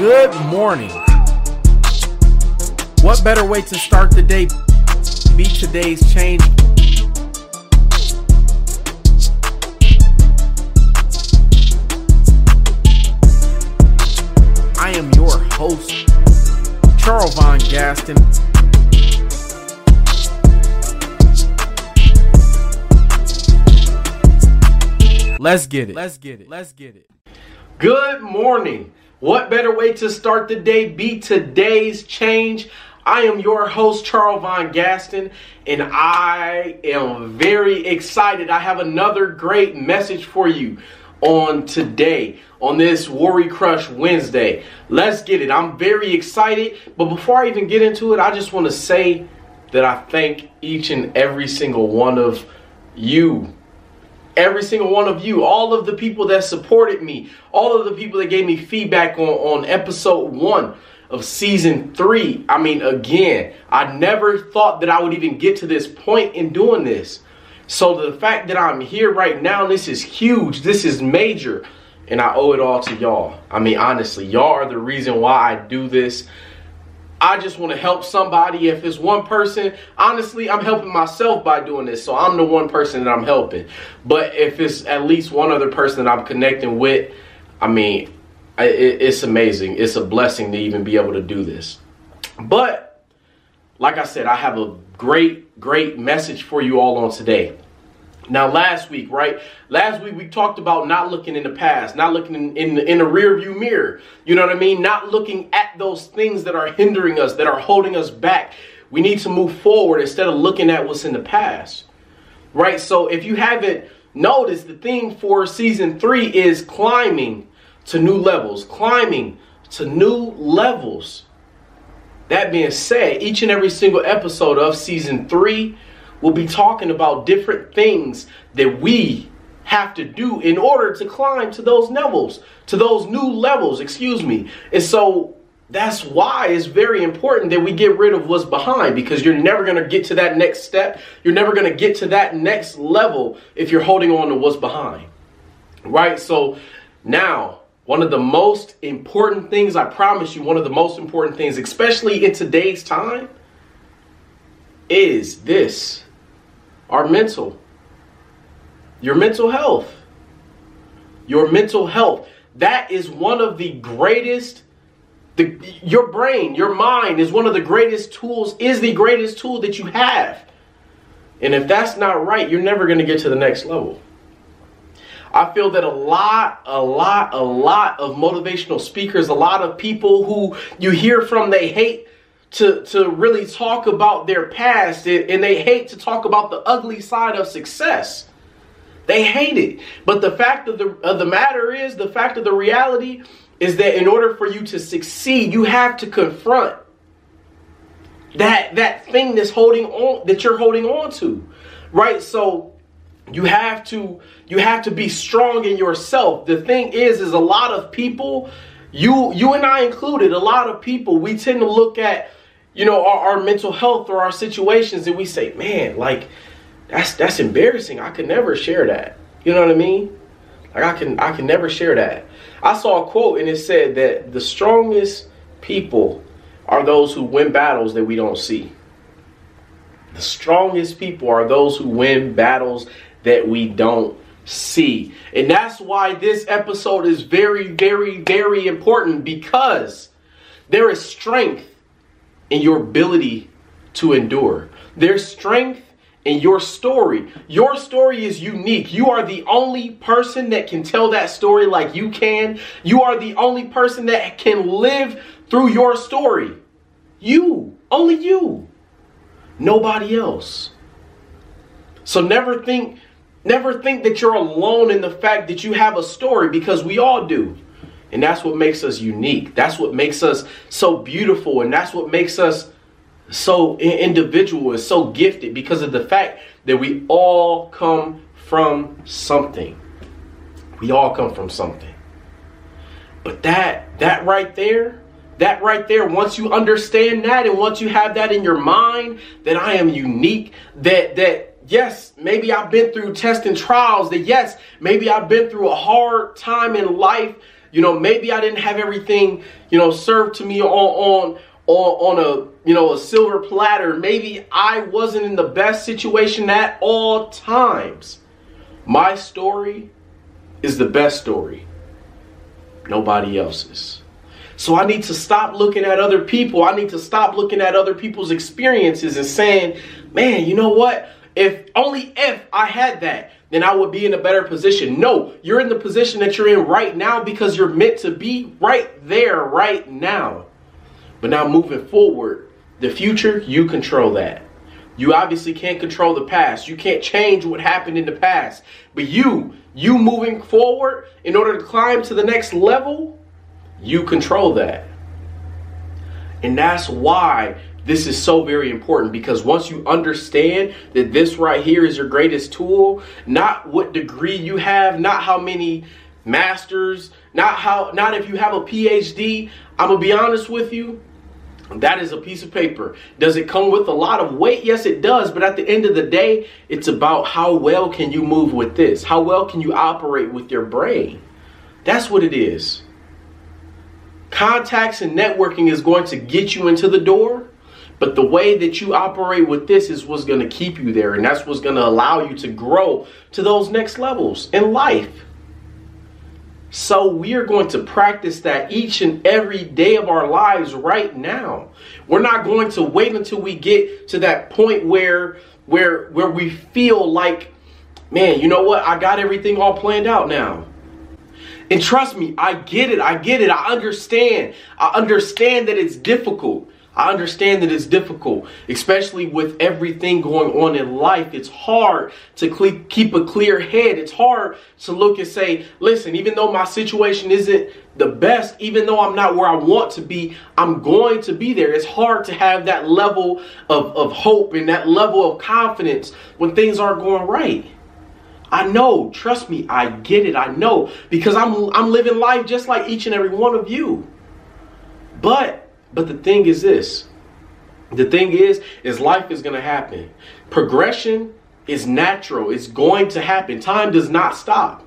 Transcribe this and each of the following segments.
Good morning. What better way to start the day? Be today's change. I am your host, Charles Von Gaston. Let's get it. Let's get it. Let's get it. Good morning. What better way to start the day? Be today's change. I am your host, Charles Von Gaston, and I am very excited. I have another great message for you on today, on this Worry Crush Wednesday. Let's get it. I'm very excited, but before I even get into it, I just want to say that I thank each and every single one of you every single one of you, all of the people that supported me, all of the people that gave me feedback on, on episode one of season three. I mean, again, I never thought that I would even get to this point in doing this. So the fact that I'm here right now, this is huge. This is major. And I owe it all to y'all. I mean, honestly, y'all are the reason why I do this. I just want to help somebody. If it's one person, honestly, I'm helping myself by doing this. So I'm the one person that I'm helping. But if it's at least one other person that I'm connecting with, I mean, it's amazing. It's a blessing to even be able to do this. But like I said, I have a great, great message for you all on today. Now, last week, right? Last week we talked about not looking in the past, not looking in, in, the, in the rear view mirror. You know what I mean? Not looking at those things that are hindering us, that are holding us back. We need to move forward instead of looking at what's in the past. Right? So if you haven't noticed, the theme for season three is climbing to new levels, climbing to new levels. That being said, each and every single episode of season three will be talking about different things that we have to do in order to climb to those levels, to those new levels, excuse me. And so that's why it's very important that we get rid of what's behind because you're never going to get to that next step. You're never going to get to that next level if you're holding on to what's behind. Right? So now, one of the most important things, I promise you, one of the most important things, especially in today's time, is this our mental. Your mental health. Your mental health. That is one of the greatest the, your brain, your mind is one of the greatest tools, is the greatest tool that you have. And if that's not right, you're never going to get to the next level. I feel that a lot, a lot, a lot of motivational speakers, a lot of people who you hear from, they hate to, to really talk about their past and they hate to talk about the ugly side of success. They hate it. But the fact of the, of the matter is, the fact of the reality is that in order for you to succeed, you have to confront that that thing that's holding on that you're holding on to. Right? So you have to you have to be strong in yourself. The thing is is a lot of people you you and I included, a lot of people we tend to look at you know, our, our mental health or our situations, and we say, man, like that's that's embarrassing. I could never share that. You know what I mean? Like I can I can never share that. I saw a quote and it said that the strongest people are those who win battles that we don't see. The strongest people are those who win battles that we don't see. And that's why this episode is very, very, very important because there is strength in your ability to endure. There's strength in your story. Your story is unique. You are the only person that can tell that story like you can. You are the only person that can live through your story. You, only you. Nobody else. So never think never think that you're alone in the fact that you have a story because we all do. And that's what makes us unique. That's what makes us so beautiful. And that's what makes us so individual and so gifted because of the fact that we all come from something. We all come from something. But that that right there, that right there, once you understand that and once you have that in your mind that I am unique, that that yes, maybe I've been through tests and trials, that yes, maybe I've been through a hard time in life you know, maybe I didn't have everything, you know, served to me on on on, a you know a silver platter. Maybe I wasn't in the best situation at all times. My story is the best story. Nobody else's. So I need to stop looking at other people. I need to stop looking at other people's experiences and saying, man, you know what? If only if I had that, then I would be in a better position. No, you're in the position that you're in right now because you're meant to be right there, right now. But now moving forward, the future, you control that. You obviously can't control the past. You can't change what happened in the past. But you, you moving forward in order to climb to the next level, you control that. And that's why this is so very important because once you understand that this right here is your greatest tool, not what degree you have, not how many masters, not how not if you have a PhD, I'm going to be honest with you, that is a piece of paper. Does it come with a lot of weight? Yes, it does. But at the end of the day, it's about how well can you move with this? How well can you operate with your brain? That's what it is. Contacts and networking is going to get you into the door, but the way that you operate with this is what's going to keep you there. And that's what's going to allow you to grow to those next levels in life. So we are going to practice that each and every day of our lives right now. We're not going to wait until we get to that point where where where we feel like man, you know what? I got everything all planned out now. And trust me, I get it. I get it. I understand. I understand that it's difficult. I understand that it's difficult, especially with everything going on in life. It's hard to keep a clear head. It's hard to look and say, listen, even though my situation isn't the best, even though I'm not where I want to be, I'm going to be there. It's hard to have that level of, of hope and that level of confidence when things aren't going right. I know, trust me, I get it. I know because I'm I'm living life just like each and every one of you. But but the thing is this. The thing is, is life is going to happen. Progression is natural. It's going to happen. Time does not stop.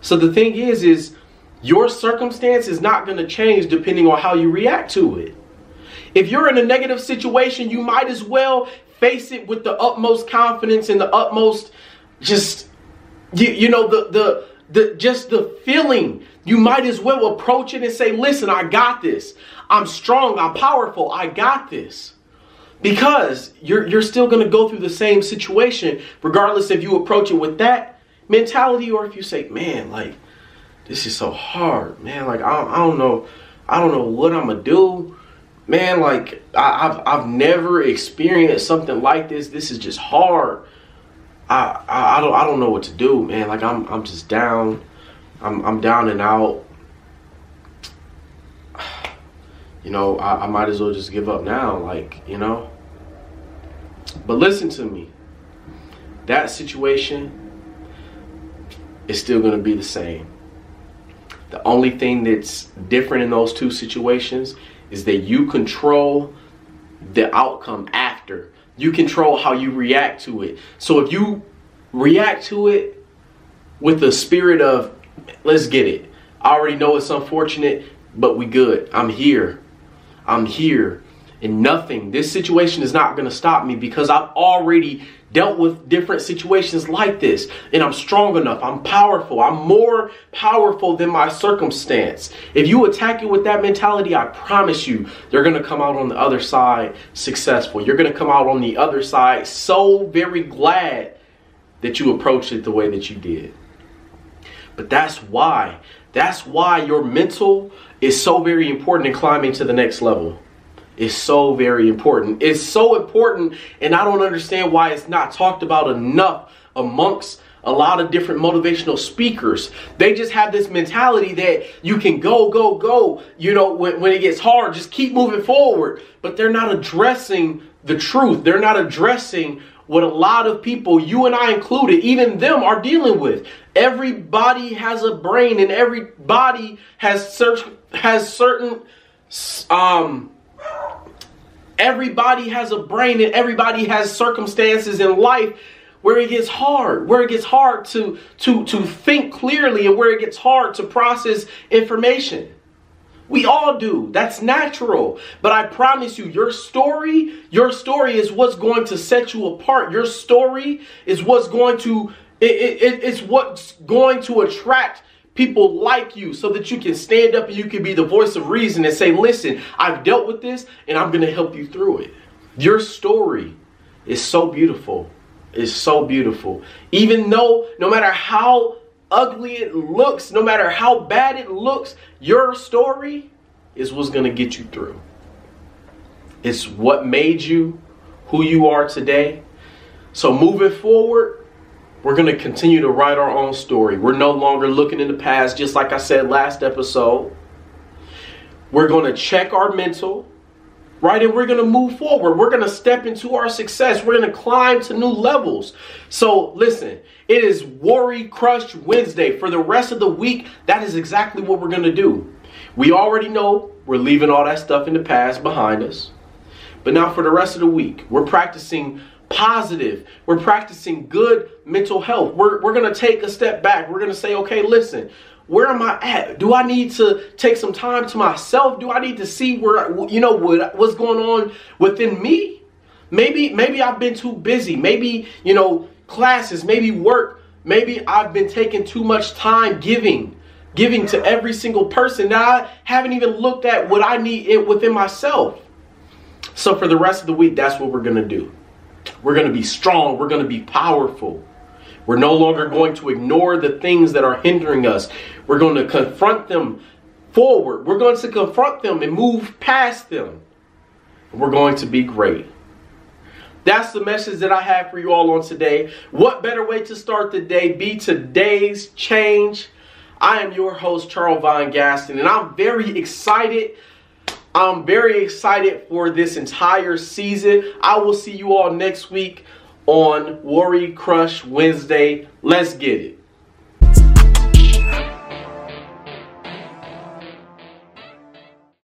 So the thing is, is your circumstance is not going to change depending on how you react to it. If you're in a negative situation, you might as well face it with the utmost confidence and the utmost just you, you know the the the just the feeling you might as well approach it and say listen i got this. I'm strong. I'm powerful. I got this. Because you're you're still going to go through the same situation regardless if you approach it with that mentality or if you say man like this is so hard man. Like i, I don't know i don't know what i'm gonna do. Man like I, I've, I've never experienced something like this. This is just hard. I, I, I don't I don't know what to do, man. Like I'm I'm just down. I'm I'm down and out. You know, I, I might as well just give up now, like, you know. But listen to me. That situation is still gonna be the same. The only thing that's different in those two situations is that you control the outcome after you control how you react to it. So if you react to it with the spirit of, let's get it. I already know it's unfortunate, but we good. I'm here. I'm here. And nothing, this situation is not going to stop me because I've already dealt with different situations like this. And I'm strong enough. I'm powerful. I'm more powerful than my circumstance. If you attack it with that mentality, I promise you, you're going to come out on the other side successful. You're going to come out on the other side so very glad that you approached it the way that you did. But that's why. That's why your mental is so very important in climbing to the next level is so very important. It's so important, and I don't understand why it's not talked about enough amongst a lot of different motivational speakers. They just have this mentality that you can go, go, go. You know, when, when it gets hard, just keep moving forward. But they're not addressing the truth. They're not addressing what a lot of people, you and I included, even them are dealing with. Everybody has a brain and everybody has search has certain um everybody has a brain and everybody has circumstances in life where it gets hard, where it gets hard to to to think clearly and where it gets hard to process information. We all do. That's natural. But I promise you, your story, your story is what's going to set you apart. Your story is what's going to it, it, it's what's going to attract people like you so that you can stand up and you can be the voice of reason and say, listen, I've dealt with this and I'm going to help you through it. Your story is so beautiful. It's so beautiful. Even though, no matter how ugly it looks, no matter how bad it looks, your story is what's going to get you through. It's what made you who you are today. So moving forward, we're going to continue to write our own story. We're no longer looking in the past, just like I said last episode. We're going to check our mental, right? And we're going to move forward. We're going to step into our success. We're going to climb to new levels. So, listen, it is Worry Crush Wednesday. For the rest of the week, that is exactly what we're going to do. We already know we're leaving all that stuff in the past behind us. But now, for the rest of the week, we're practicing positive. We're practicing good mental health. We're, we're going to take a step back. We're going to say, okay, listen, where am I at? Do I need to take some time to myself? Do I need to see where you know what what's going on within me? Maybe maybe I've been too busy. Maybe you know classes. Maybe work. Maybe I've been taking too much time giving, giving to every single person. Now I haven't even looked at what I need within myself. So for the rest of the week, that's what we're gonna do. We're gonna be strong. We're gonna be powerful. We're no longer going to ignore the things that are hindering us. We're going to confront them forward. We're going to confront them and move past them. We're going to be great. That's the message that I have for you all on today. What better way to start the day? Be today's change. I am your host, Charles Von Gaston, and I'm very excited. I'm very excited for this entire season. I will see you all next week on Worry Crush Wednesday. Let's get it.